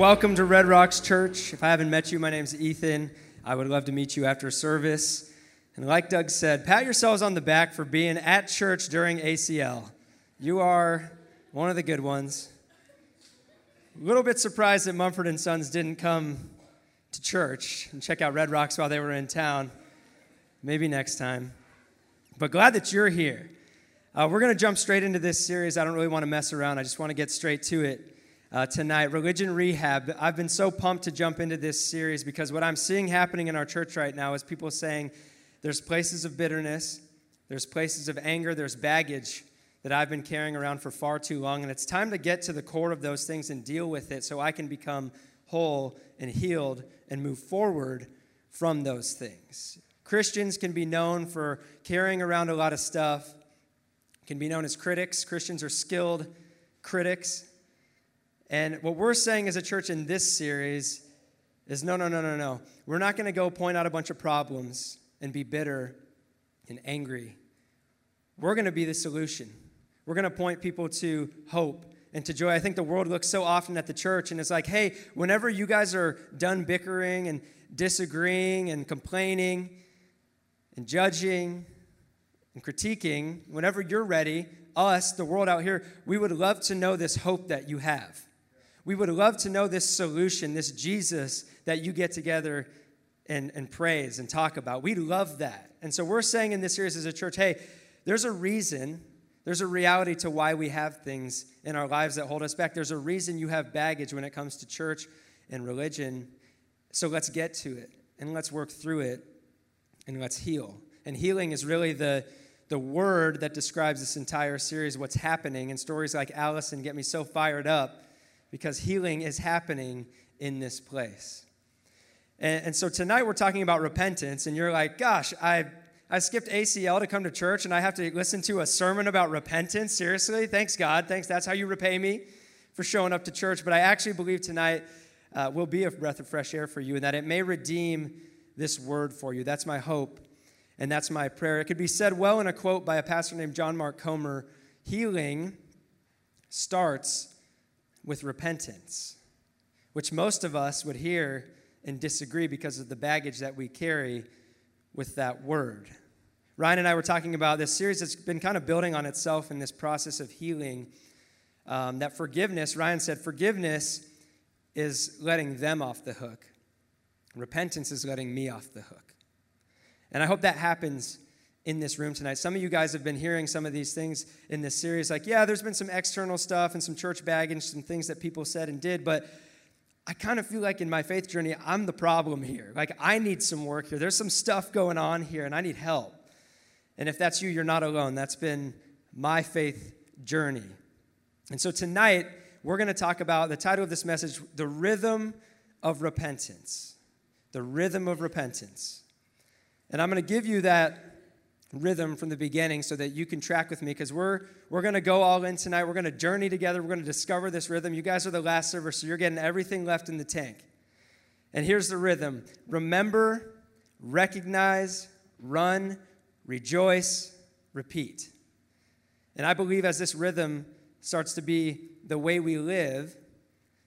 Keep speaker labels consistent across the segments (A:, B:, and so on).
A: Welcome to Red Rocks Church. If I haven't met you, my name's Ethan. I would love to meet you after service. And like Doug said, pat yourselves on the back for being at church during ACL. You are one of the good ones. A little bit surprised that Mumford and Sons didn't come to church and check out Red Rocks while they were in town. Maybe next time. But glad that you're here. Uh, we're going to jump straight into this series. I don't really want to mess around. I just want to get straight to it uh, tonight Religion Rehab. I've been so pumped to jump into this series because what I'm seeing happening in our church right now is people saying there's places of bitterness, there's places of anger, there's baggage that I've been carrying around for far too long, and it's time to get to the core of those things and deal with it so I can become whole and healed and move forward from those things. Christians can be known for carrying around a lot of stuff, can be known as critics. Christians are skilled critics. And what we're saying as a church in this series is no, no, no, no, no. We're not going to go point out a bunch of problems and be bitter and angry. We're going to be the solution. We're going to point people to hope and to joy. I think the world looks so often at the church and it's like, hey, whenever you guys are done bickering and disagreeing and complaining and judging and critiquing, whenever you're ready, us, the world out here, we would love to know this hope that you have. We would love to know this solution, this Jesus that you get together and, and praise and talk about. We love that. And so we're saying in this series as a church hey, there's a reason, there's a reality to why we have things in our lives that hold us back. There's a reason you have baggage when it comes to church and religion. So let's get to it and let's work through it and let's heal. And healing is really the, the word that describes this entire series, what's happening. And stories like Allison get me so fired up because healing is happening in this place. And, and, so tonight we're talking about repentance, and you're like, gosh, I, I skipped ACL to come to church and I have to listen to a sermon about repentance. Seriously? Thanks, God. Thanks. That's how you repay me for showing up to church. But I actually believe tonight uh, will be a breath of fresh air for you and that it may redeem this word for you. That's my hope, and that's my prayer. It could be said well in a quote by a pastor named John Mark Comer healing starts with repentance, which most of us would hear and disagree because of the baggage that we carry with that word. Ryan and I were talking about this series that's been kind of building on itself in this process of healing. Um, that forgiveness, Ryan said, forgiveness is letting them off the hook. Repentance is letting me off the hook. And I hope that happens in this room tonight. Some of you guys have been hearing some of these things in this series. Like, yeah, there's been some external stuff and some church baggage, some things that people said and did, but I kind of feel like in my faith journey, I'm the problem here. Like, I need some work here. There's some stuff going on here, and I need help. And if that's you, you're not alone. That's been my faith journey. And so tonight, we're going to talk about the title of this message The Rhythm of Repentance. The Rhythm of Repentance. And I'm going to give you that rhythm from the beginning so that you can track with me because we're we're going to go all in tonight. We're going to journey together. We're going to discover this rhythm. You guys are the last server so you're getting everything left in the tank. And here's the rhythm. Remember recognize run rejoice repeat. And i believe as this rhythm starts to be the way we live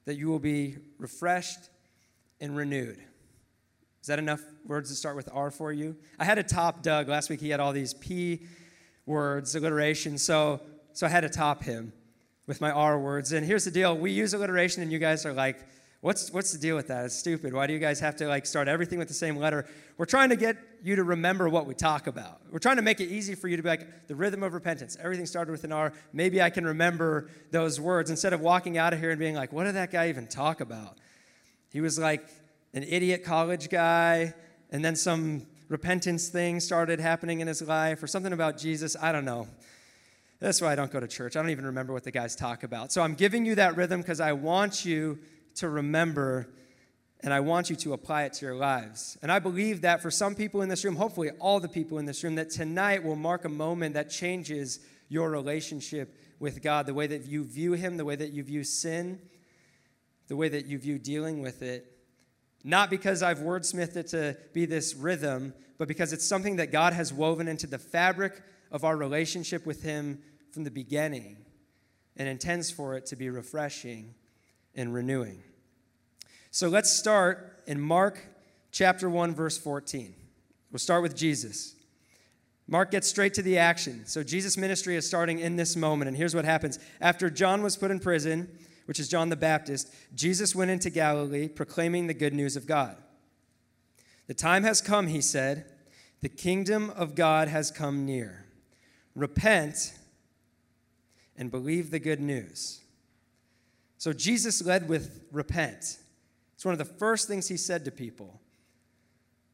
A: that you will be refreshed and renewed. Is that enough words that start with R for you? I had to top Doug. Last week he had all these P words, alliteration. So, so I had to top him with my R words. And here's the deal we use alliteration, and you guys are like, what's, what's the deal with that? It's stupid. Why do you guys have to like start everything with the same letter? We're trying to get you to remember what we talk about. We're trying to make it easy for you to be like, the rhythm of repentance. Everything started with an R. Maybe I can remember those words instead of walking out of here and being like, what did that guy even talk about? He was like, an idiot college guy, and then some repentance thing started happening in his life, or something about Jesus. I don't know. That's why I don't go to church. I don't even remember what the guys talk about. So I'm giving you that rhythm because I want you to remember and I want you to apply it to your lives. And I believe that for some people in this room, hopefully all the people in this room, that tonight will mark a moment that changes your relationship with God, the way that you view Him, the way that you view sin, the way that you view dealing with it. Not because I've wordsmithed it to be this rhythm, but because it's something that God has woven into the fabric of our relationship with Him from the beginning and intends for it to be refreshing and renewing. So let's start in Mark chapter 1, verse 14. We'll start with Jesus. Mark gets straight to the action. So Jesus' ministry is starting in this moment. And here's what happens. After John was put in prison, which is John the Baptist, Jesus went into Galilee proclaiming the good news of God. The time has come, he said. The kingdom of God has come near. Repent and believe the good news. So Jesus led with repent. It's one of the first things he said to people.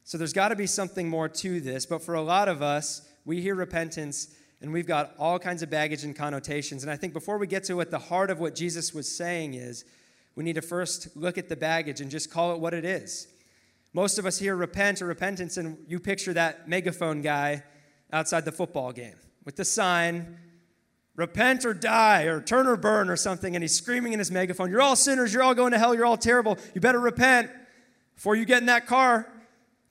A: So there's got to be something more to this, but for a lot of us, we hear repentance and we've got all kinds of baggage and connotations. And I think before we get to what the heart of what Jesus was saying is, we need to first look at the baggage and just call it what it is. Most of us here repent or repentance, and you picture that megaphone guy outside the football game with the sign, repent or die, or turn or burn, or something, and he's screaming in his megaphone, You're all sinners, you're all going to hell, you're all terrible. You better repent before you get in that car.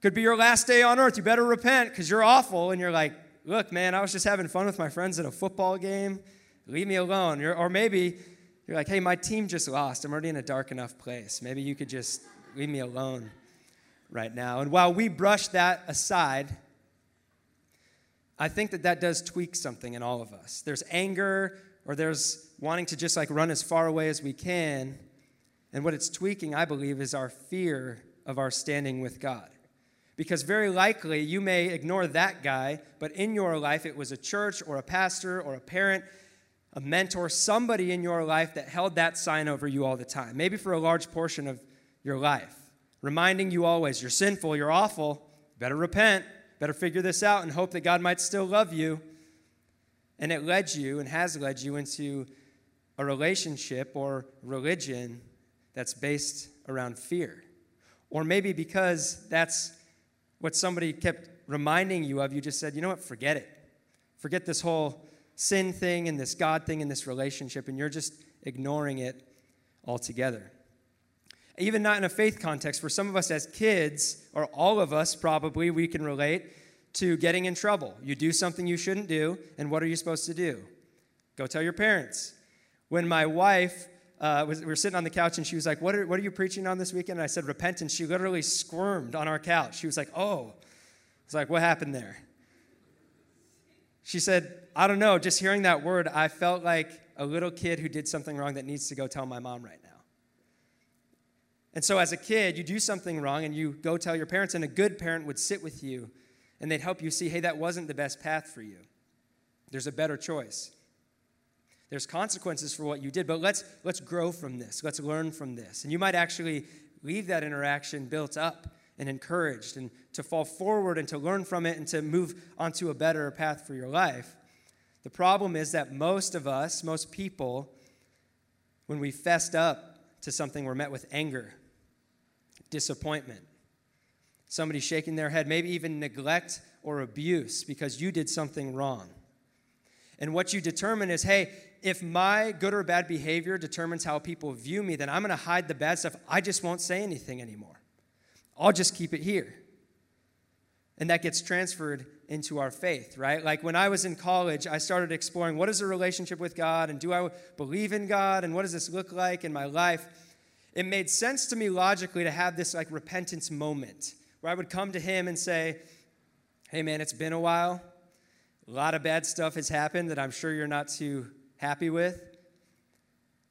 A: Could be your last day on earth. You better repent because you're awful. And you're like, look, man, I was just having fun with my friends at a football game. Leave me alone. You're, or maybe you're like, hey, my team just lost. I'm already in a dark enough place. Maybe you could just leave me alone right now. And while we brush that aside, I think that that does tweak something in all of us. There's anger or there's wanting to just like run as far away as we can. And what it's tweaking, I believe, is our fear of our standing with God. Because very likely you may ignore that guy, but in your life it was a church or a pastor or a parent, a mentor, somebody in your life that held that sign over you all the time, maybe for a large portion of your life, reminding you always you're sinful, you're awful, better repent, better figure this out and hope that God might still love you. And it led you and has led you into a relationship or religion that's based around fear. Or maybe because that's what somebody kept reminding you of, you just said, you know what, forget it. Forget this whole sin thing and this God thing and this relationship, and you're just ignoring it altogether. Even not in a faith context, for some of us as kids, or all of us probably, we can relate to getting in trouble. You do something you shouldn't do, and what are you supposed to do? Go tell your parents. When my wife uh, was, we were sitting on the couch and she was like, what are, what are you preaching on this weekend? And I said, Repentance. She literally squirmed on our couch. She was like, Oh. I was like, What happened there? She said, I don't know. Just hearing that word, I felt like a little kid who did something wrong that needs to go tell my mom right now. And so, as a kid, you do something wrong and you go tell your parents, and a good parent would sit with you and they'd help you see, hey, that wasn't the best path for you. There's a better choice. There's consequences for what you did, but let's, let's grow from this. Let's learn from this. And you might actually leave that interaction built up and encouraged and to fall forward and to learn from it and to move onto a better path for your life. The problem is that most of us, most people, when we fessed up to something, we're met with anger, disappointment, somebody shaking their head, maybe even neglect or abuse because you did something wrong. And what you determine is hey, if my good or bad behavior determines how people view me, then I'm going to hide the bad stuff. I just won't say anything anymore. I'll just keep it here. And that gets transferred into our faith, right? Like when I was in college, I started exploring what is a relationship with God and do I believe in God and what does this look like in my life? It made sense to me logically to have this like repentance moment where I would come to him and say, Hey man, it's been a while. A lot of bad stuff has happened that I'm sure you're not too happy with.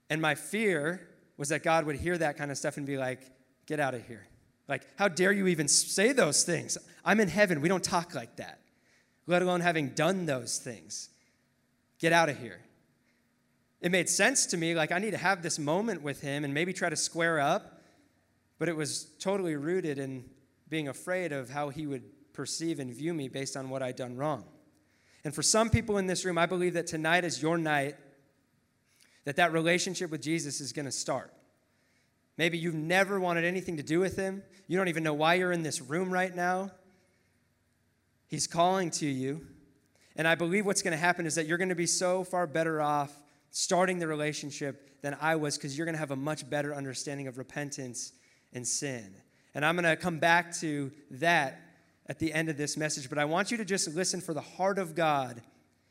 A: And my fear was that God would hear that kind of stuff and be like, get out of here. Like, how dare you even say those things? I'm in heaven. We don't talk like that, let alone having done those things. Get out of here. It made sense to me, like, I need to have this moment with him and maybe try to square up, but it was totally rooted in being afraid of how he would perceive and view me based on what I'd done wrong. And for some people in this room, I believe that tonight is your night that that relationship with Jesus is going to start. Maybe you've never wanted anything to do with him. You don't even know why you're in this room right now. He's calling to you. And I believe what's going to happen is that you're going to be so far better off starting the relationship than I was because you're going to have a much better understanding of repentance and sin. And I'm going to come back to that at the end of this message, but I want you to just listen for the heart of God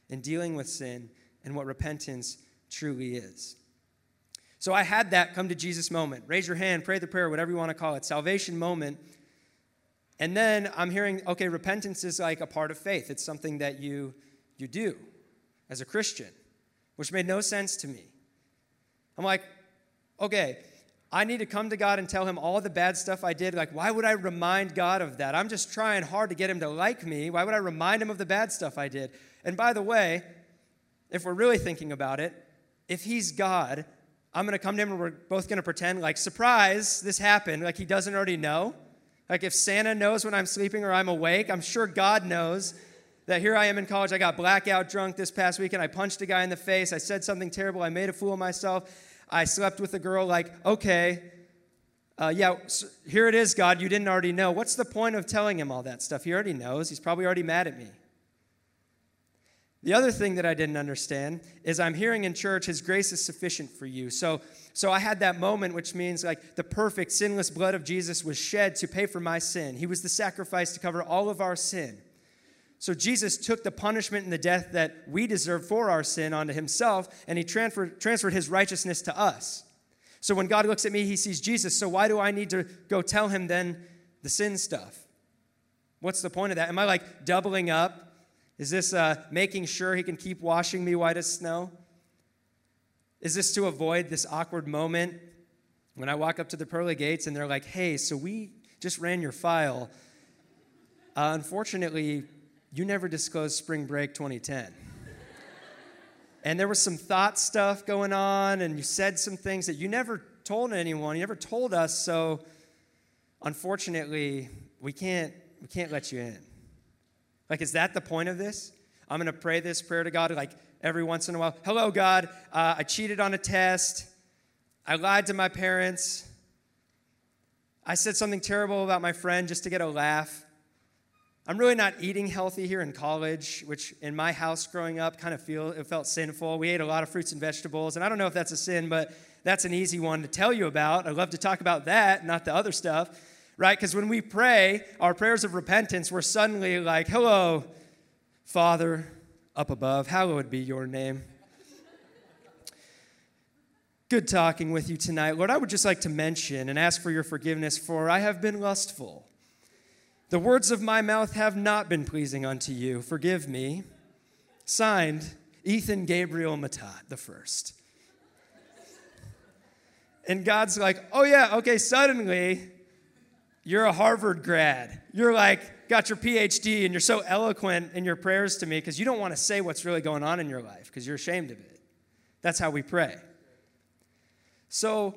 A: in dealing with sin and what repentance truly is. So I had that come to Jesus moment. Raise your hand, pray the prayer, whatever you want to call it, salvation moment. And then I'm hearing, okay, repentance is like a part of faith. It's something that you you do as a Christian, which made no sense to me. I'm like, okay, I need to come to God and tell him all the bad stuff I did. Like, why would I remind God of that? I'm just trying hard to get him to like me. Why would I remind him of the bad stuff I did? And by the way, if we're really thinking about it, if he's God, I'm going to come to him and we're both going to pretend like, surprise, this happened, like he doesn't already know. Like, if Santa knows when I'm sleeping or I'm awake, I'm sure God knows that here I am in college. I got blackout drunk this past weekend. I punched a guy in the face. I said something terrible. I made a fool of myself. I slept with a girl. Like, okay, uh, yeah, so here it is, God. You didn't already know. What's the point of telling him all that stuff? He already knows. He's probably already mad at me. The other thing that I didn't understand is I'm hearing in church, His grace is sufficient for you. So, so I had that moment, which means like the perfect, sinless blood of Jesus was shed to pay for my sin. He was the sacrifice to cover all of our sin. So Jesus took the punishment and the death that we deserve for our sin onto himself, and he transferred, transferred his righteousness to us. So when God looks at me, he sees Jesus. So why do I need to go tell him then the sin stuff? What's the point of that? Am I like doubling up? Is this uh, making sure he can keep washing me white as snow? Is this to avoid this awkward moment when I walk up to the pearly gates and they're like, hey, so we just ran your file. Uh, unfortunately, you never disclosed spring break 2010. and there was some thought stuff going on, and you said some things that you never told anyone, you never told us, so unfortunately, we can't, we can't let you in. Like, is that the point of this? I'm to pray this prayer to God like every once in a while. Hello, God. Uh, I cheated on a test. I lied to my parents. I said something terrible about my friend just to get a laugh. I'm really not eating healthy here in college, which in my house growing up kind of feel it felt sinful. We ate a lot of fruits and vegetables, and I don't know if that's a sin, but that's an easy one to tell you about. I love to talk about that, not the other stuff, right? Because when we pray our prayers of repentance, we're suddenly like, "Hello, Father up above, hallowed be your name." Good talking with you tonight. Lord, I would just like to mention and ask for your forgiveness for I have been lustful. The words of my mouth have not been pleasing unto you. Forgive me. Signed, Ethan Gabriel Matat, the first. And God's like, oh, yeah, okay, suddenly you're a Harvard grad. You're like, got your PhD, and you're so eloquent in your prayers to me because you don't want to say what's really going on in your life because you're ashamed of it. That's how we pray. So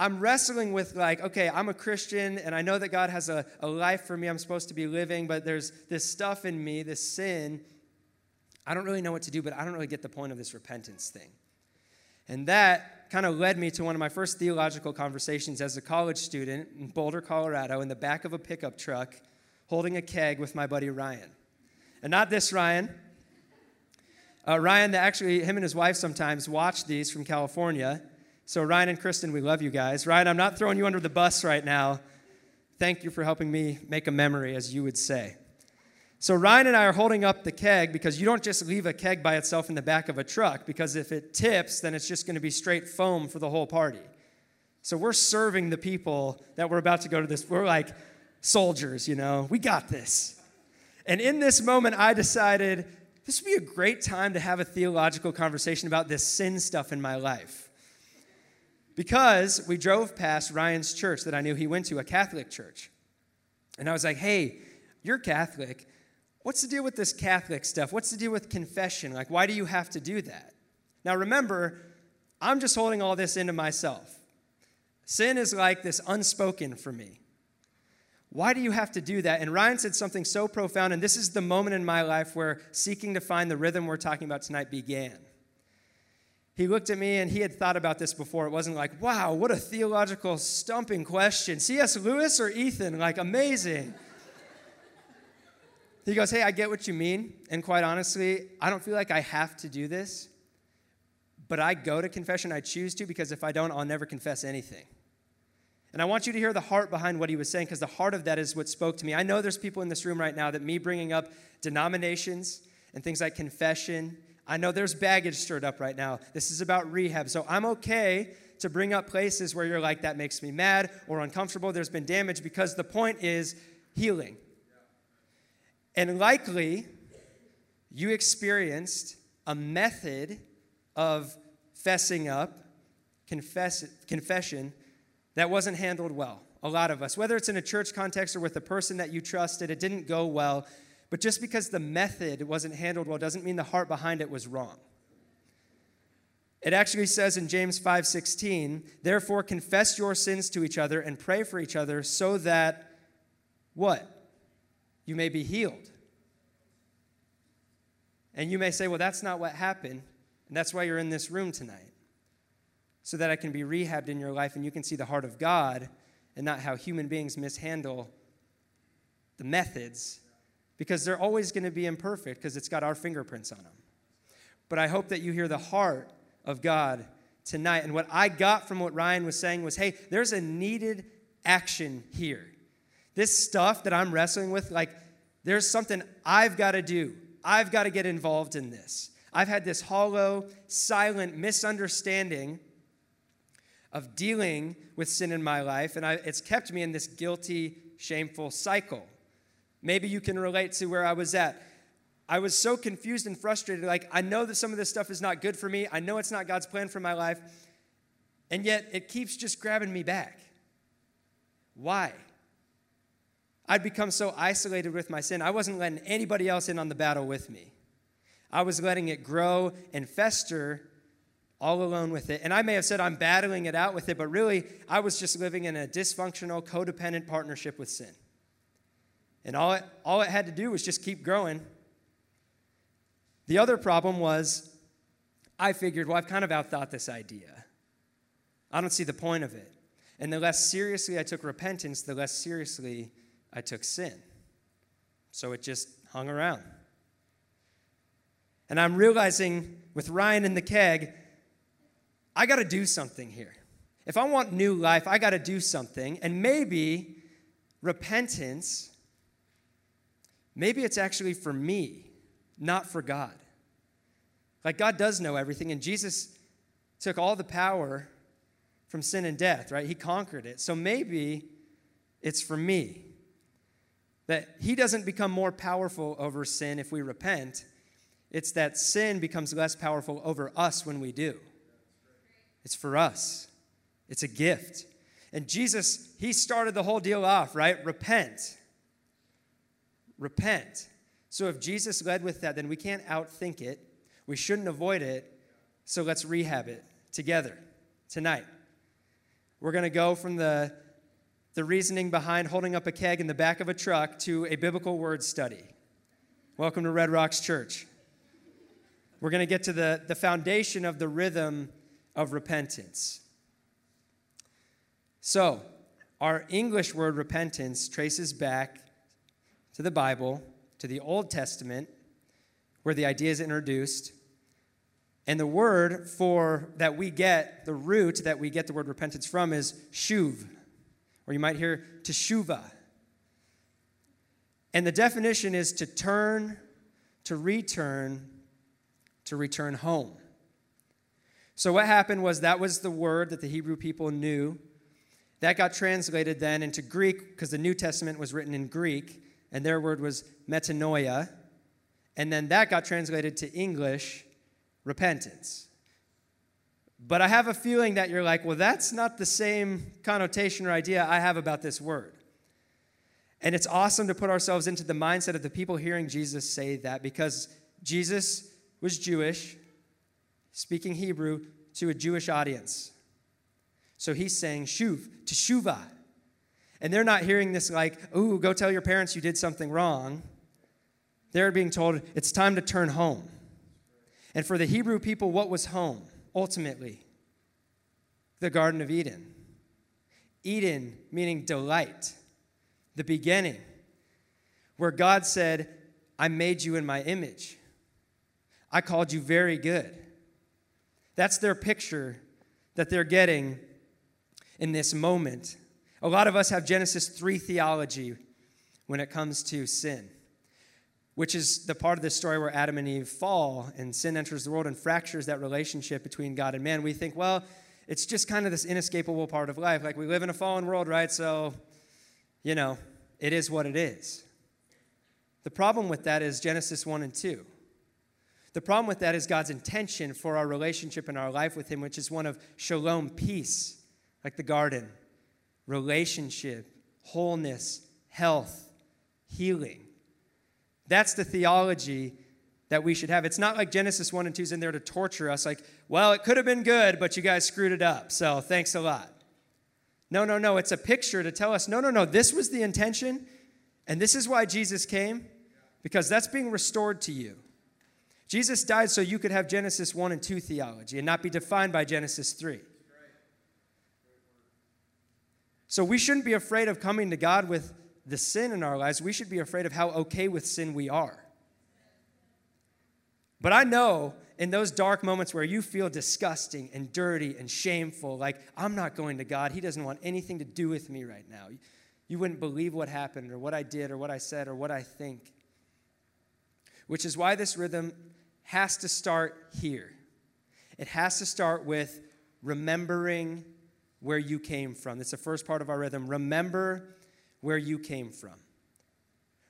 A: I'm wrestling with, like, okay, I'm a Christian and I know that God has a, a life for me I'm supposed to be living, but there's this stuff in me, this sin. I don't really know what to do, but I don't really get the point of this repentance thing. And that kind of led me to one of my first theological conversations as a college student in Boulder, Colorado, in the back of a pickup truck, holding a keg with my buddy Ryan. And not this Ryan. Uh, Ryan, that actually, him and his wife sometimes watch these from California. So, Ryan and Kristen, we love you guys. Ryan, I'm not throwing you under the bus right now. Thank you for helping me make a memory, as you would say. So, Ryan and I are holding up the keg because you don't just leave a keg by itself in the back of a truck, because if it tips, then it's just going to be straight foam for the whole party. So, we're serving the people that we're about to go to this. We're like soldiers, you know, we got this. And in this moment, I decided this would be a great time to have a theological conversation about this sin stuff in my life. Because we drove past Ryan's church that I knew he went to, a Catholic church. And I was like, hey, you're Catholic. What's the deal with this Catholic stuff? What's the deal with confession? Like, why do you have to do that? Now, remember, I'm just holding all this into myself. Sin is like this unspoken for me. Why do you have to do that? And Ryan said something so profound, and this is the moment in my life where seeking to find the rhythm we're talking about tonight began he looked at me and he had thought about this before. It wasn't like, wow, what a theological stumping question. C.S. Lewis or Ethan? Like, amazing. he goes, hey, I get what you mean. And quite honestly, I don't feel like I have to do this. But I go to confession, I choose to, because if I don't, I'll never confess anything. And I want you to hear the heart behind what he was saying, because the heart of that is what spoke to me. I know there's people in this room right now that me bringing up denominations and things like confession I know there's baggage stirred up right now. This is about rehab. So I'm okay to bring up places where you're like, that makes me mad or uncomfortable. There's been damage because the point is healing. And likely, you experienced a method of fessing up, confess, confession, that wasn't handled well. A lot of us, whether it's in a church context or with a person that you trusted, it didn't go well. But just because the method wasn't handled well doesn't mean the heart behind it was wrong. It actually says in James 5:16, "Therefore confess your sins to each other and pray for each other so that what? You may be healed." And you may say, "Well, that's not what happened." And that's why you're in this room tonight. So that I can be rehabbed in your life and you can see the heart of God and not how human beings mishandle the methods because they're always going to be imperfect because it's got our fingerprints on them. But I hope that you hear the heart of God tonight. And what I got from what Ryan was saying was hey, there's a needed action here. This stuff that I'm wrestling with, like, there's something I've got to do. I've got to get involved in this. I've had this hollow, silent misunderstanding of dealing with sin in my life, and I, it's kept me in this guilty, shameful cycle. Maybe you can relate to where I was at. I was so confused and frustrated. Like, I know that some of this stuff is not good for me. I know it's not God's plan for my life. And yet, it keeps just grabbing me back. Why? I'd become so isolated with my sin, I wasn't letting anybody else in on the battle with me. I was letting it grow and fester all alone with it. And I may have said I'm battling it out with it, but really, I was just living in a dysfunctional, codependent partnership with sin. And all it, all it had to do was just keep growing the other problem was I figured, well, I've kind of outthought this idea. I don't see the point of it. And the less seriously I took repentance, the less seriously I took sin. So it just hung around. And I'm realizing with Ryan in the keg, I got to do something here. If I want new life, I got to do something. And maybe repentance, maybe it's actually for me not for God. Like God does know everything, and Jesus took all the power from sin and death, right? He conquered it. So maybe it's for me that He doesn't become more powerful over sin if we repent. It's that sin becomes less powerful over us when we do. It's for us, it's a gift. And Jesus, He started the whole deal off, right? Repent. Repent. So if Jesus led with that, then we can't outthink it. We shouldn't avoid it. So let's rehab it together tonight. We're going to go from the, the reasoning behind holding up a keg in the back of a truck to a biblical word study. Welcome to Red Rocks Church. We're going to get to the, the foundation of the rhythm of repentance. So, our English word repentance traces back to the Bible to the Old Testament, where the idea is introduced. And the word for that we get, the root that we get the word repentance from is shuv, or you might hear teshuva. And the definition is to turn, to return, to return home. So what happened was that was the word that the Hebrew people knew. That got translated then into Greek because the New Testament was written in Greek and their word was metanoia. And then that got translated to English, repentance. But I have a feeling that you're like, well, that's not the same connotation or idea I have about this word. And it's awesome to put ourselves into the mindset of the people hearing Jesus say that because Jesus was Jewish, speaking Hebrew to a Jewish audience. So he's saying shuv, teshuva, and they're not hearing this like, ooh, go tell your parents you did something wrong. They're being told it's time to turn home. And for the Hebrew people, what was home ultimately? The Garden of Eden. Eden meaning delight, the beginning, where God said, I made you in my image. I called you very good. That's their picture that they're getting in this moment a lot of us have Genesis 3 theology when it comes to sin, which is the part of the story where Adam and Eve fall and sin enters the world and fractures that relationship between God and man. We think, well, it's just kind of this inescapable part of life. Like we live in a fallen world, right? So, you know, it is what it is. The problem with that is Genesis 1 and 2. The problem with that is God's intention for our relationship and our life with Him, which is one of shalom, peace, like the garden, relationship, wholeness, health, healing. That's the theology that we should have. It's not like Genesis 1 and 2 is in there to torture us, like, well, it could have been good, but you guys screwed it up, so thanks a lot. No, no, no. It's a picture to tell us no, no, no. This was the intention, and this is why Jesus came, because that's being restored to you. Jesus died so you could have Genesis 1 and 2 theology and not be defined by Genesis 3. So we shouldn't be afraid of coming to God with the sin in our lives. We should be afraid of how okay with sin we are. But I know in those dark moments where you feel disgusting and dirty and shameful, like, I'm not going to God. He doesn't want anything to do with me right now. You wouldn't believe what happened or what I did or what I said or what I think. Which is why this rhythm has to start here. It has to start with remembering where you came from. That's the first part of our rhythm. Remember where you came from.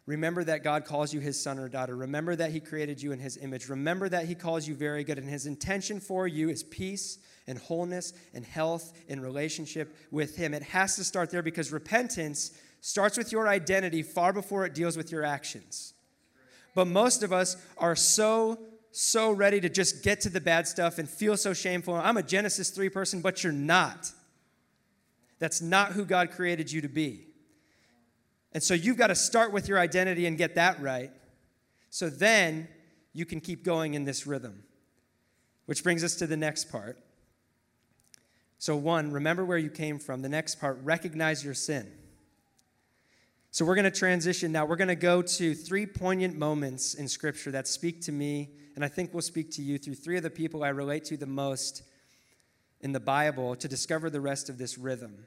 A: Remember that God calls you his son or daughter. Remember that he created you in his image. Remember that he calls you very good, and his intention for you is peace and wholeness and health in relationship with him. It has to start there because repentance starts with your identity far before it deals with your actions. But most of us are so so ready to just get to the bad stuff and feel so shameful. I'm a Genesis 3 person, but you're not. That's not who God created you to be. And so you've got to start with your identity and get that right. So then you can keep going in this rhythm. Which brings us to the next part. So, one, remember where you came from. The next part, recognize your sin. So, we're going to transition now. We're going to go to three poignant moments in Scripture that speak to me and I think will speak to you through three of the people I relate to the most in the Bible to discover the rest of this rhythm.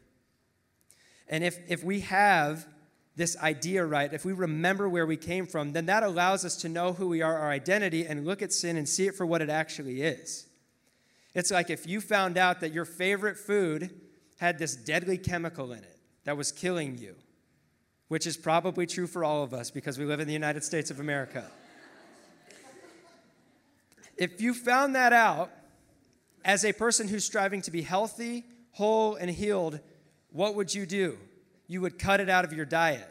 A: And if, if we have this idea right, if we remember where we came from, then that allows us to know who we are, our identity, and look at sin and see it for what it actually is. It's like if you found out that your favorite food had this deadly chemical in it that was killing you, which is probably true for all of us because we live in the United States of America. If you found that out as a person who's striving to be healthy, whole, and healed, what would you do? You would cut it out of your diet.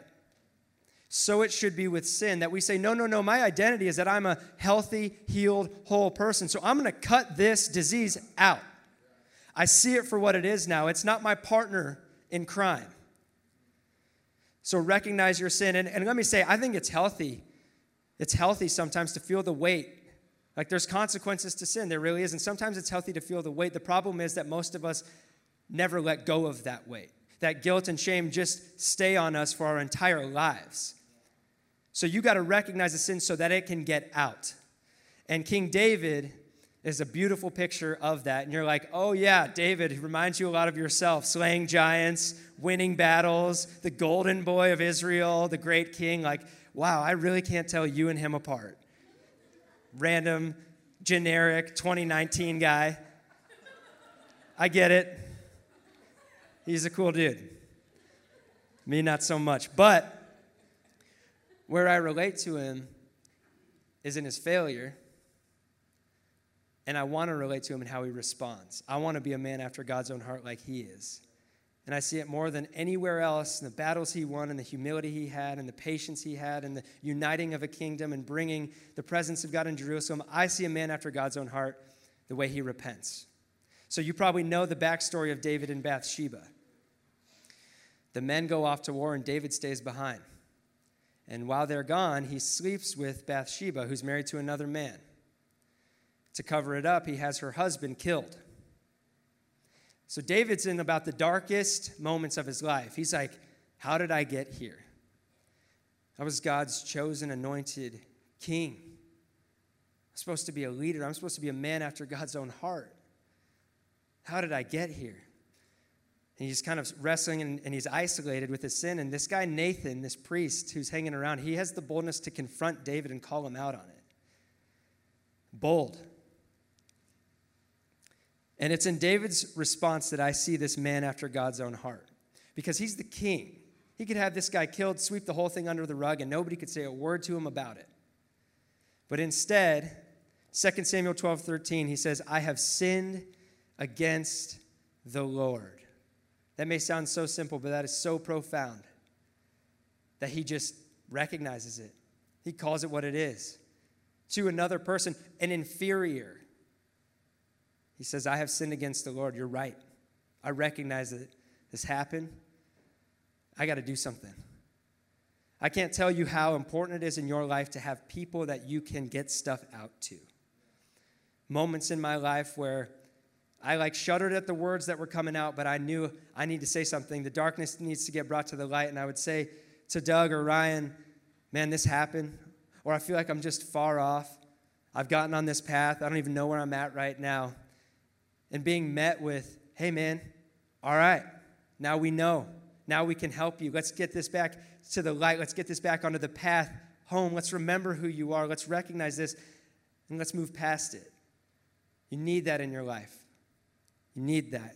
A: So it should be with sin that we say, no, no, no, my identity is that I'm a healthy, healed, whole person. So I'm going to cut this disease out. I see it for what it is now. It's not my partner in crime. So recognize your sin. And, and let me say, I think it's healthy. It's healthy sometimes to feel the weight like there's consequences to sin, there really is. And sometimes it's healthy to feel the weight. The problem is that most of us never let go of that weight. That guilt and shame just stay on us for our entire lives. So you got to recognize the sin so that it can get out. And King David is a beautiful picture of that. And you're like, oh, yeah, David reminds you a lot of yourself, slaying giants, winning battles, the golden boy of Israel, the great king. Like, wow, I really can't tell you and him apart random, generic 2019 guy. I get it. He's a cool dude. Me, not so much. But where I relate to him is in his failure. And I want to relate to him in how he responds. I want to be a man after God's own heart like he is. And I see it more than anywhere else in the battles he won and the humility he had and the patience he had and the uniting of a kingdom and bringing the presence of God in Jerusalem. I see a man after God's own heart the way he repents. So you probably know the backstory of David and Bathsheba. The men go off to war and David stays behind. And while they're gone, he sleeps with Bathsheba, who's married to another man. To cover it up, he has her husband killed. So David's in about the darkest moments of his life. He's like, How did I get here? I was God's chosen, anointed king. I'm supposed to be a leader. I'm supposed to be a man after God's own heart. How did I get here? And he's kind of wrestling and, and, he's isolated with his sin. And this guy, Nathan, this priest who's hanging around, he has the boldness to confront David and call him out on it. Bold. And it's in David's response that I see this man after God's own heart. Because he's the king. He could have this guy killed, sweep the whole thing under the rug, and nobody could say a word to him about it. But instead, 2 Samuel 12 13, he says, I have sinned against the Lord. That may sound so simple, but that is so profound that he just recognizes it. He calls it what it is. To another person, an inferior. He says, I have sinned against the Lord. You're right. I recognize that this happened. I got to do something. I can't tell you how important it is in your life to have people that you can get stuff out to. Moments in my life where I like shuddered at the words that were coming out, but I knew I need to say something. The darkness needs to get brought to the light. And I would say to Doug or Ryan, man, this happened. Or I feel like I'm just far off. I've gotten on this path. I don't even know where I'm at right now. And being met with, hey, man, all right, now we know. Now we can help you. Let's get this back to the light. Let's get this back onto the path home. Let's remember who you are. Let's recognize this and let's move past it. You need that in your life. You need that.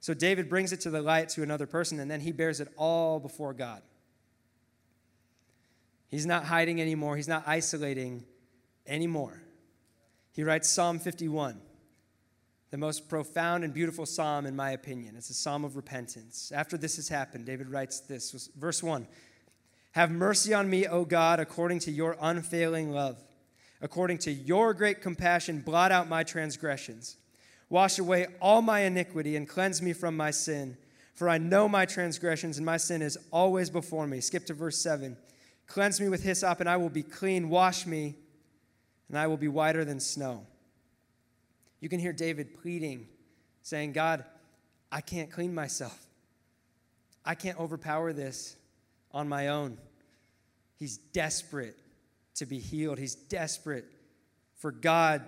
A: So David brings it to the light to another person, and then he bears it all before God. He's not hiding anymore, he's not isolating anymore. He writes Psalm 51, the most profound and beautiful psalm, in my opinion. It's a psalm of repentance. After this has happened, David writes this verse 1 Have mercy on me, O God, according to your unfailing love. According to your great compassion, blot out my transgressions. Wash away all my iniquity and cleanse me from my sin. For I know my transgressions, and my sin is always before me. Skip to verse 7. Cleanse me with hyssop, and I will be clean. Wash me, and I will be whiter than snow. You can hear David pleading, saying, God, I can't clean myself. I can't overpower this on my own. He's desperate to be healed. He's desperate for God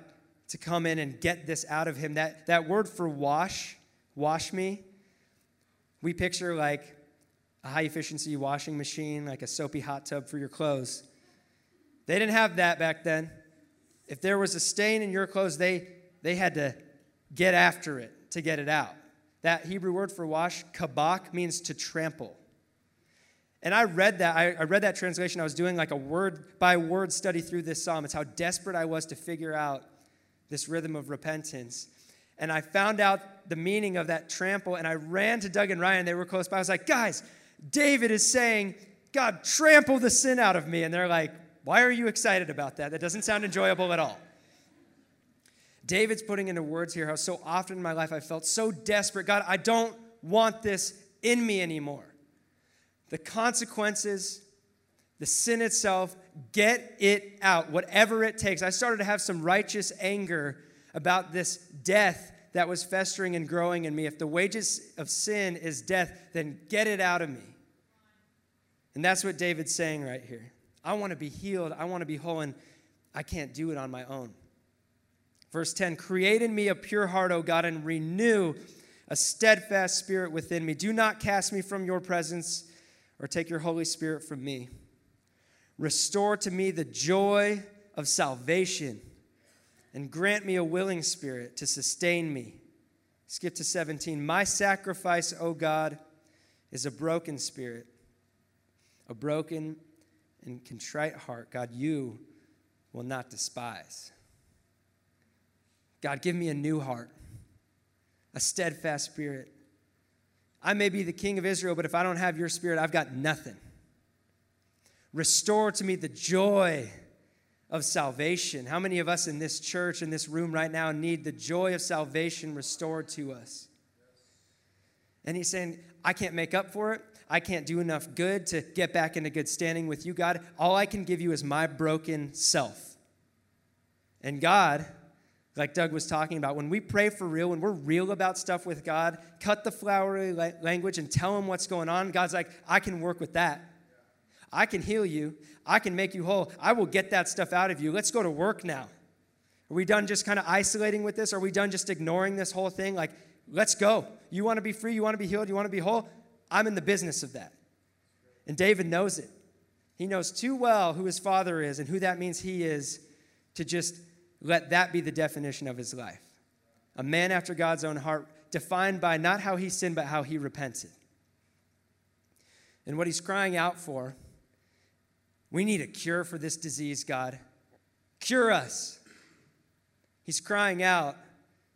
A: to come in and get this out of him. That, that word for wash, wash me, we picture like a high efficiency washing machine, like a soapy hot tub for your clothes. They didn't have that back then. If there was a stain in your clothes, they, they had to get after it to get it out. That Hebrew word for wash, kabak, means to trample. And I read that. I, I read that translation. I was doing like a word by word study through this psalm. It's how desperate I was to figure out this rhythm of repentance. And I found out the meaning of that trample, and I ran to Doug and Ryan. They were close by. I was like, guys, David is saying, God, trample the sin out of me. And they're like, why are you excited about that? That doesn't sound enjoyable at all. David's putting into words here how so often in my life I felt so desperate. God, I don't want this in me anymore. The consequences, the sin itself, get it out, whatever it takes. I started to have some righteous anger about this death that was festering and growing in me. If the wages of sin is death, then get it out of me. And that's what David's saying right here. I want to be healed. I want to be whole, and I can't do it on my own. Verse 10 Create in me a pure heart, O God, and renew a steadfast spirit within me. Do not cast me from your presence or take your Holy Spirit from me. Restore to me the joy of salvation and grant me a willing spirit to sustain me. Skip to 17. My sacrifice, O God, is a broken spirit, a broken and contrite heart. God, you will not despise. God, give me a new heart, a steadfast spirit. I may be the king of Israel, but if I don't have your spirit, I've got nothing. Restore to me the joy of salvation. How many of us in this church, in this room right now, need the joy of salvation restored to us? And he's saying, I can't make up for it. I can't do enough good to get back into good standing with you, God. All I can give you is my broken self. And God, like Doug was talking about, when we pray for real, when we're real about stuff with God, cut the flowery language and tell Him what's going on, God's like, I can work with that. I can heal you. I can make you whole. I will get that stuff out of you. Let's go to work now. Are we done just kind of isolating with this? Are we done just ignoring this whole thing? Like, let's go. You want to be free? You want to be healed? You want to be whole? I'm in the business of that. And David knows it. He knows too well who his father is and who that means he is to just let that be the definition of his life. a man after God's own heart, defined by not how he sinned, but how he repented. And what he's crying out for, we need a cure for this disease, God. Cure us. He's crying out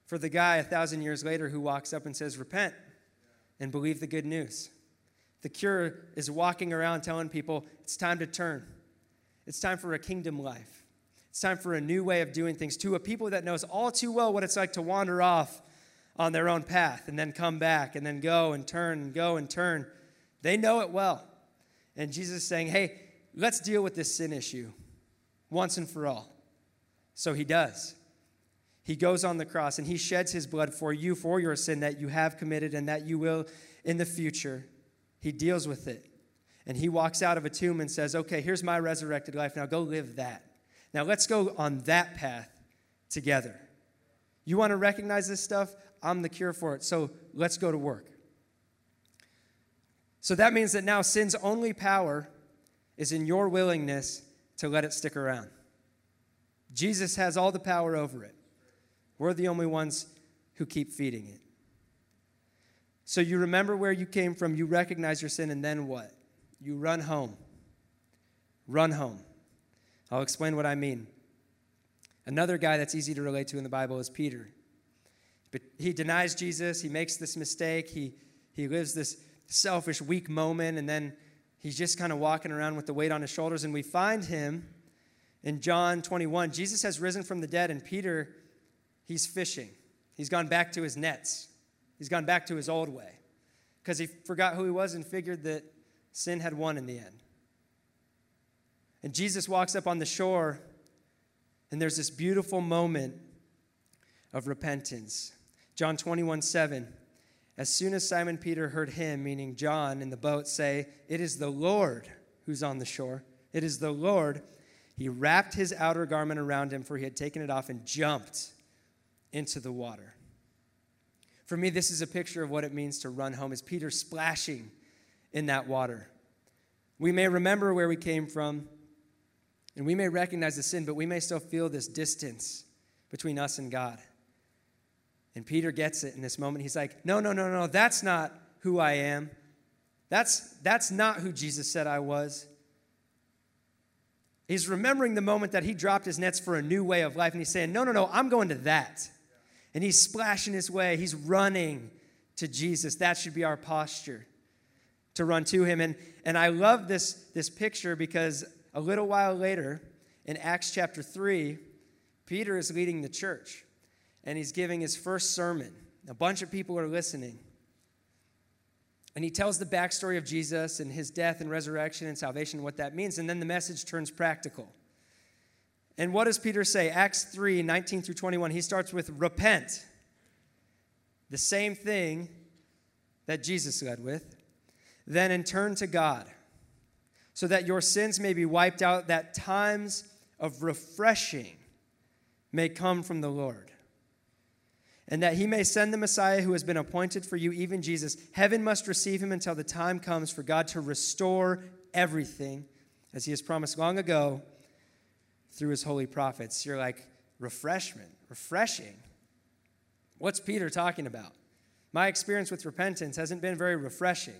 A: for the guy a thousand years later who walks up and says, Repent and believe the good news. The cure is walking around telling people it's time to turn. It's time for a kingdom life. It's time for a new way of doing things to a people that knows all too well what it's like to wander off on their own path and then come back and then go and turn and go and turn. They know it well. And Jesus is saying, hey, let's deal with this sin issue once and for all. So he does. He goes on the cross and he sheds his blood for you, for your sin that you have committed and that you will in the future. He deals with it. And he walks out of a tomb and says, Okay, here's my resurrected life. Now go live that. Now let's go on that path together. You want to recognize this stuff? I'm the cure for it. So let's go to work. So that means that now sin's only power is in your willingness to let it stick around. Jesus has all the power over it. We're the only ones who keep feeding it. So you remember where you came from, you recognize your sin, and then what? You run home. Run home. I'll explain what I mean. Another guy that's easy to relate to in the Bible is Peter. But he denies Jesus, he makes this mistake, he, he lives this selfish, weak moment, and then he's just kind of walking around with the weight on his shoulders. And we find him in John 21. Jesus has risen from the dead, and Peter he's fishing. He's gone back to his nets. He's gone back to his old way because he forgot who he was and figured that sin had won in the end. And Jesus walks up on the shore, and there's this beautiful moment of repentance. John 21 7. As soon as Simon Peter heard him, meaning John in the boat, say, It is the Lord who's on the shore, it is the Lord, he wrapped his outer garment around him, for he had taken it off, and jumped into the water. For me, this is a picture of what it means to run home, as Peter splashing in that water. We may remember where we came from, and we may recognize the sin, but we may still feel this distance between us and God. And Peter gets it in this moment. He's like, No, no, no, no, that's not who I am. That's, that's not who Jesus said I was. He's remembering the moment that he dropped his nets for a new way of life, and he's saying, No, no, no, I'm going to that and he's splashing his way. He's running to Jesus. That should be our posture to run to him. And, and I love this, this picture because a little while later, in Acts chapter 3, Peter is leading the church and he's giving his first sermon. A bunch of people are listening. And he tells the backstory of Jesus and his death and resurrection and salvation, what that means. And then the message turns practical. And what does Peter say? Acts 3 19 through 21. He starts with repent. The same thing that Jesus led with. Then and turn to God, so that your sins may be wiped out, that times of refreshing may come from the Lord. And that he may send the Messiah who has been appointed for you, even Jesus. Heaven must receive him until the time comes for God to restore everything, as he has promised long ago through his holy prophets. You're like, refreshment, refreshing. What's Peter talking about? My experience with repentance hasn't been very refreshing.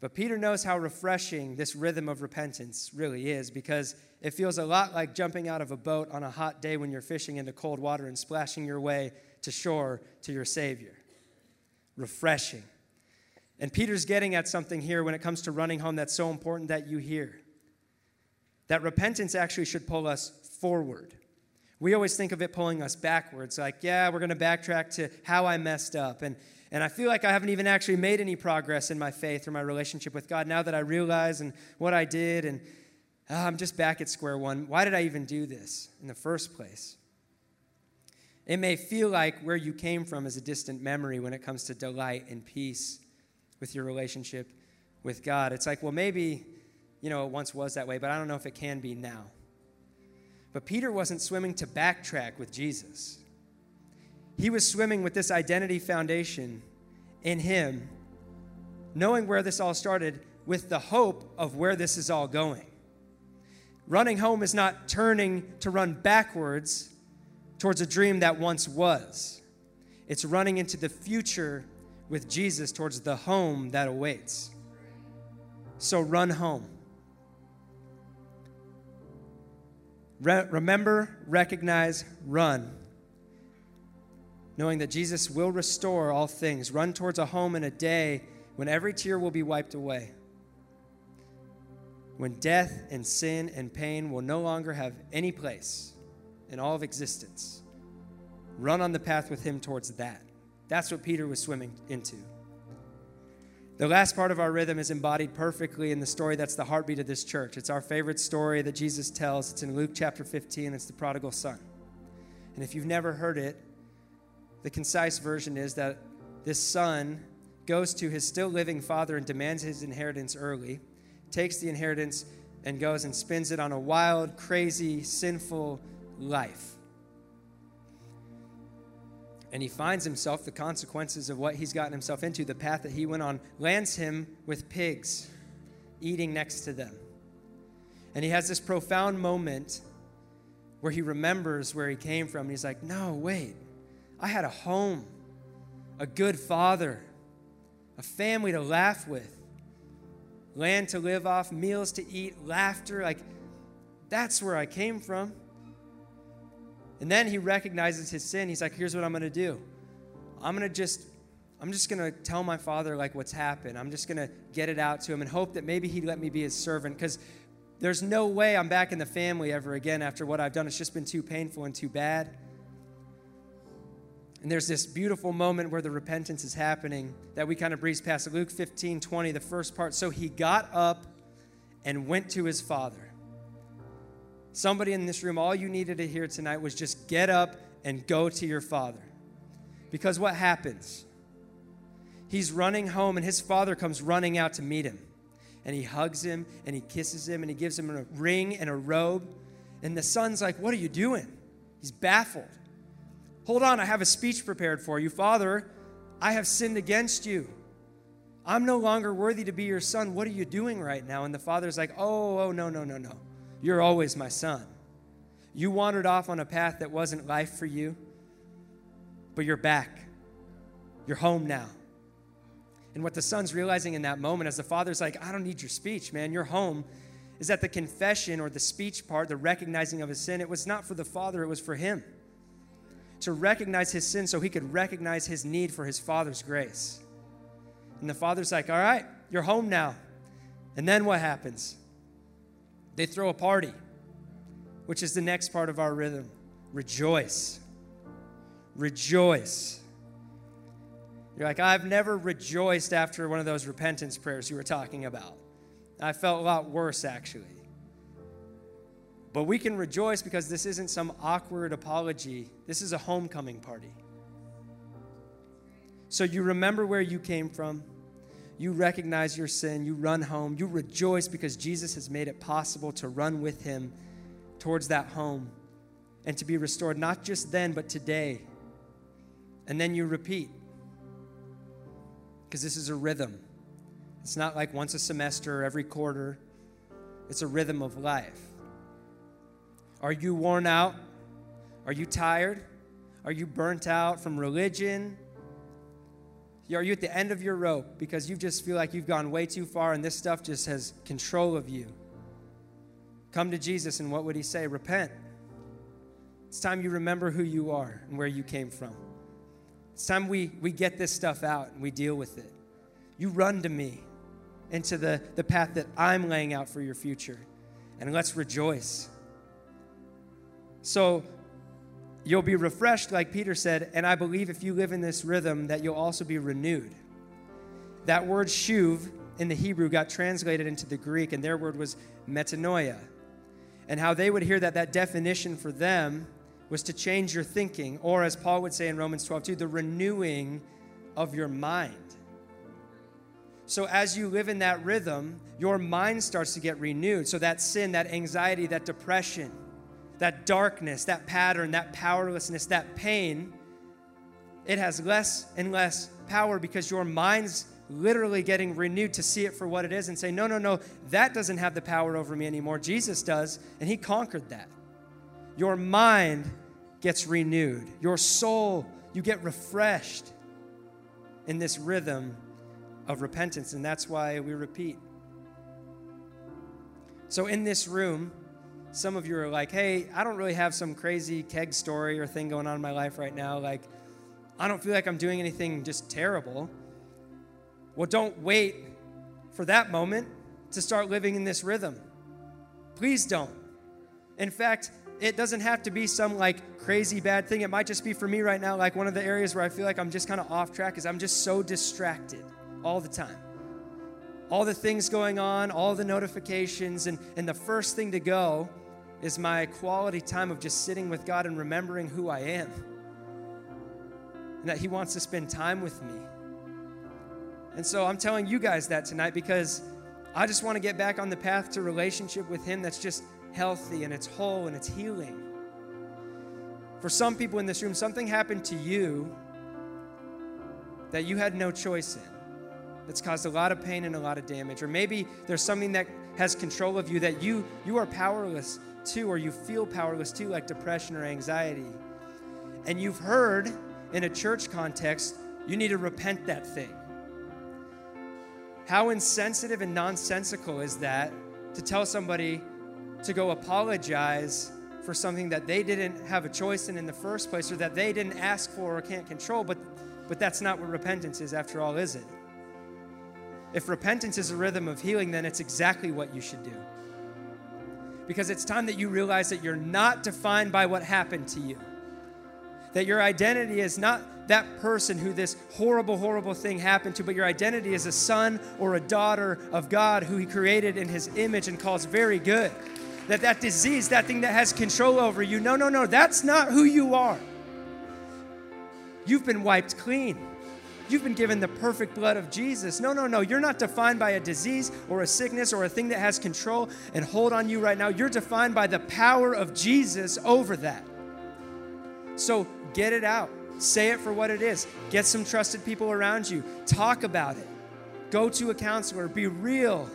A: But Peter knows how refreshing this rhythm of repentance really is because it feels a lot like jumping out of a boat on a hot day when you're fishing into cold water and splashing your way to shore to your Savior. Refreshing. And Peter's getting at something here when it comes to running home that's so important that you hear that repentance actually should pull us forward. We always think of it pulling us backwards, like, yeah, we're going to backtrack to how I messed up. And, and I feel like I haven't even actually made any progress in my faith or my relationship with God now that I realize and what I did. And oh, I'm just back at square one. Why did I even do this in the first place? It may feel like where you came from is a distant memory when it comes to delight and peace with your relationship with God. It's like, well, maybe you know, it once was that way, but I don't know if it can be now. But Peter wasn't swimming to backtrack with Jesus. He was swimming with this identity foundation in him, knowing where this all started with the hope of where this is all going. Running home is not turning to run backwards towards a dream that once was. it's running into the future with Jesus towards the home that awaits. So run home. Re- remember, recognize, run. Knowing that Jesus will restore all things. Run towards a home in a day when every tear will be wiped away. When death and sin and pain will no longer have any place in all of existence. Run on the path with Him towards that. That's what Peter was swimming into. The last part of our rhythm is embodied perfectly in the story that's the heartbeat of this church. It's our favorite story that Jesus tells. It's in Luke chapter 15. It's the prodigal son. And if you've never heard it, the concise version is that this son goes to his still living father and demands his inheritance early, takes the inheritance, and goes and spends it on a wild, crazy, sinful life and he finds himself the consequences of what he's gotten himself into, the path that he went on, lands him with pigs eating next to them. And he has this profound moment where he remembers where he came from. And he's like, No, wait, I had a home, a good father, a family to laugh with, land to live off, meals to eat, laughter. Like, that's where I came from. And then he recognizes his sin. He's like, here's what I'm going to do. I'm going to just I'm just going to tell my father like what's happened. I'm just going to get it out to him and hope that maybe he'd let me be his servant cuz there's no way I'm back in the family ever again after what I've done. It's just been too painful and too bad. And there's this beautiful moment where the repentance is happening that we kind of breeze past. Luke 15, 20, the first part. So he got up and went to his father. Somebody in this room, all you needed to hear tonight was just get up and go to your father. Because what happens? He's running home, and his father comes running out to meet him. And he hugs him, and he kisses him, and he gives him a ring and a robe. And the son's like, What are you doing? He's baffled. Hold on, I have a speech prepared for you. Father, I have sinned against you. I'm no longer worthy to be your son. What are you doing right now? And the father's like, Oh, oh, no, no, no, no. You're always my son. You wandered off on a path that wasn't life for you, but you're back. You're home now. And what the son's realizing in that moment, as the father's like, I don't need your speech, man, you're home, is that the confession or the speech part, the recognizing of his sin, it was not for the father, it was for him. To recognize his sin so he could recognize his need for his father's grace. And the father's like, All right, you're home now. And then what happens? They throw a party, which is the next part of our rhythm. Rejoice. Rejoice. You're like, I've never rejoiced after one of those repentance prayers you were talking about. I felt a lot worse, actually. But we can rejoice because this isn't some awkward apology. This is a homecoming party. So you remember where you came from you recognize your sin, you run home, you rejoice because Jesus has made it possible to run with him towards that home and to be restored, not just then, but today. And then you repeat because this is a rhythm. It's not like once a semester or every quarter, it's a rhythm of life. Are you worn out? Are you tired? Are you burnt out from religion, are you at the end of your rope because you just feel like you've gone way too far and this stuff just has control of you? Come to Jesus, and what would he say? Repent. It's time you remember who you are and where you came from. It's time we, we get this stuff out and we deal with it. You run to me into the, the path that I'm laying out for your future, and let's rejoice. So, You'll be refreshed, like Peter said, and I believe if you live in this rhythm, that you'll also be renewed. That word shuv in the Hebrew got translated into the Greek, and their word was metanoia. And how they would hear that that definition for them was to change your thinking, or as Paul would say in Romans 12, 2, the renewing of your mind. So as you live in that rhythm, your mind starts to get renewed. So that sin, that anxiety, that depression, that darkness, that pattern, that powerlessness, that pain, it has less and less power because your mind's literally getting renewed to see it for what it is and say, no, no, no, that doesn't have the power over me anymore. Jesus does, and He conquered that. Your mind gets renewed, your soul you get refreshed in this rhythm of repentance, and that's why we repeat. So, in this room, some of you are like, hey, I don't really have some crazy keg story or thing going on in my life right now. Like, I don't feel like I'm doing anything just terrible. Well, don't wait for that moment to start living in this rhythm. Please don't. In fact, it doesn't have to be some like crazy bad thing. It might just be for me right now, like one of the areas where I feel like I'm just kind of off track is I'm just so distracted all the time. All the things going on, all the notifications, and, and the first thing to go is my quality time of just sitting with God and remembering who I am. And that He wants to spend time with me. And so I'm telling you guys that tonight because I just want to get back on the path to relationship with Him that's just healthy and it's whole and it's healing. For some people in this room, something happened to you that you had no choice in, that's caused a lot of pain and a lot of damage. Or maybe there's something that has control of you that you, you are powerless to, or you feel powerless to, like depression or anxiety. And you've heard in a church context, you need to repent that thing. How insensitive and nonsensical is that to tell somebody to go apologize for something that they didn't have a choice in in the first place or that they didn't ask for or can't control, but, but that's not what repentance is, after all, is it? If repentance is a rhythm of healing, then it's exactly what you should do. Because it's time that you realize that you're not defined by what happened to you. That your identity is not that person who this horrible, horrible thing happened to, but your identity is a son or a daughter of God who He created in His image and calls very good. That that disease, that thing that has control over you, no, no, no, that's not who you are. You've been wiped clean. You've been given the perfect blood of Jesus. No, no, no. You're not defined by a disease or a sickness or a thing that has control and hold on you right now. You're defined by the power of Jesus over that. So get it out. Say it for what it is. Get some trusted people around you. Talk about it. Go to a counselor. Be real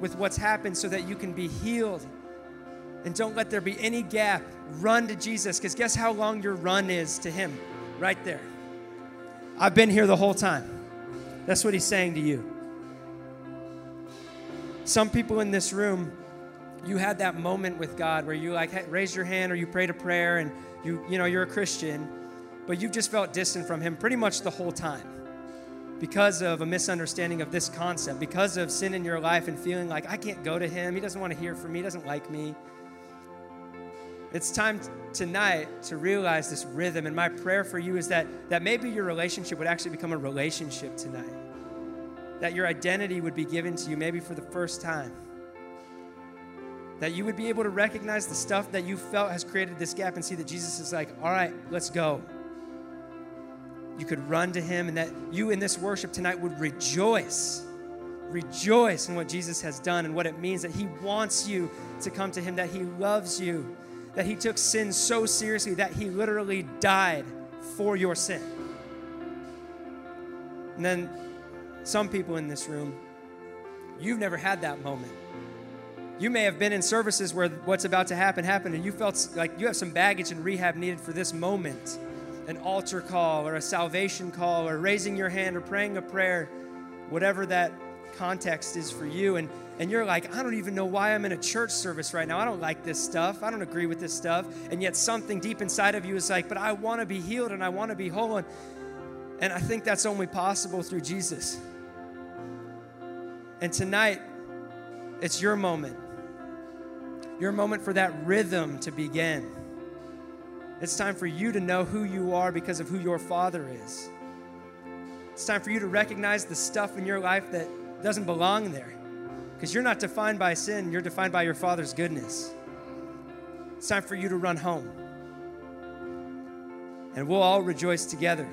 A: with what's happened so that you can be healed. And don't let there be any gap. Run to Jesus because guess how long your run is to Him? Right there. I've been here the whole time. That's what He's saying to you. Some people in this room, you had that moment with God where you like raise your hand or you prayed a prayer and you you know you're a Christian but you've just felt distant from Him pretty much the whole time because of a misunderstanding of this concept, because of sin in your life and feeling like, I can't go to Him. He doesn't want to hear from me, He doesn't like me. It's time tonight to realize this rhythm. And my prayer for you is that, that maybe your relationship would actually become a relationship tonight. That your identity would be given to you, maybe for the first time. That you would be able to recognize the stuff that you felt has created this gap and see that Jesus is like, all right, let's go you could run to him and that you in this worship tonight would rejoice. Rejoice in what Jesus has done and what it means that he wants you to come to him, that he loves you, that he took sin so seriously that he literally died for your sin. And then some people in this room, you've never had that moment. You may have been in services where what's about to happen happened and you felt like you have some baggage and rehab needed for this moment an altar call or a salvation call or raising your hand or praying a prayer, whatever that context is for you. And, and you're like, I don't even know why I'm in a church service right now. I don't like this stuff. I don't agree with this stuff. And yet something deep inside of you is like, but I want to be healed and I want to be whole. And, and I think that's only possible through Jesus. And tonight, it's your moment. Your moment for that rhythm to begin. It's time for you to know who you are because of who your Father is. It's time for you to recognize the stuff in your life that doesn't belong there. Because you're not defined by sin, you're defined by your Father's goodness. It's time for you to run home. And we'll all rejoice together.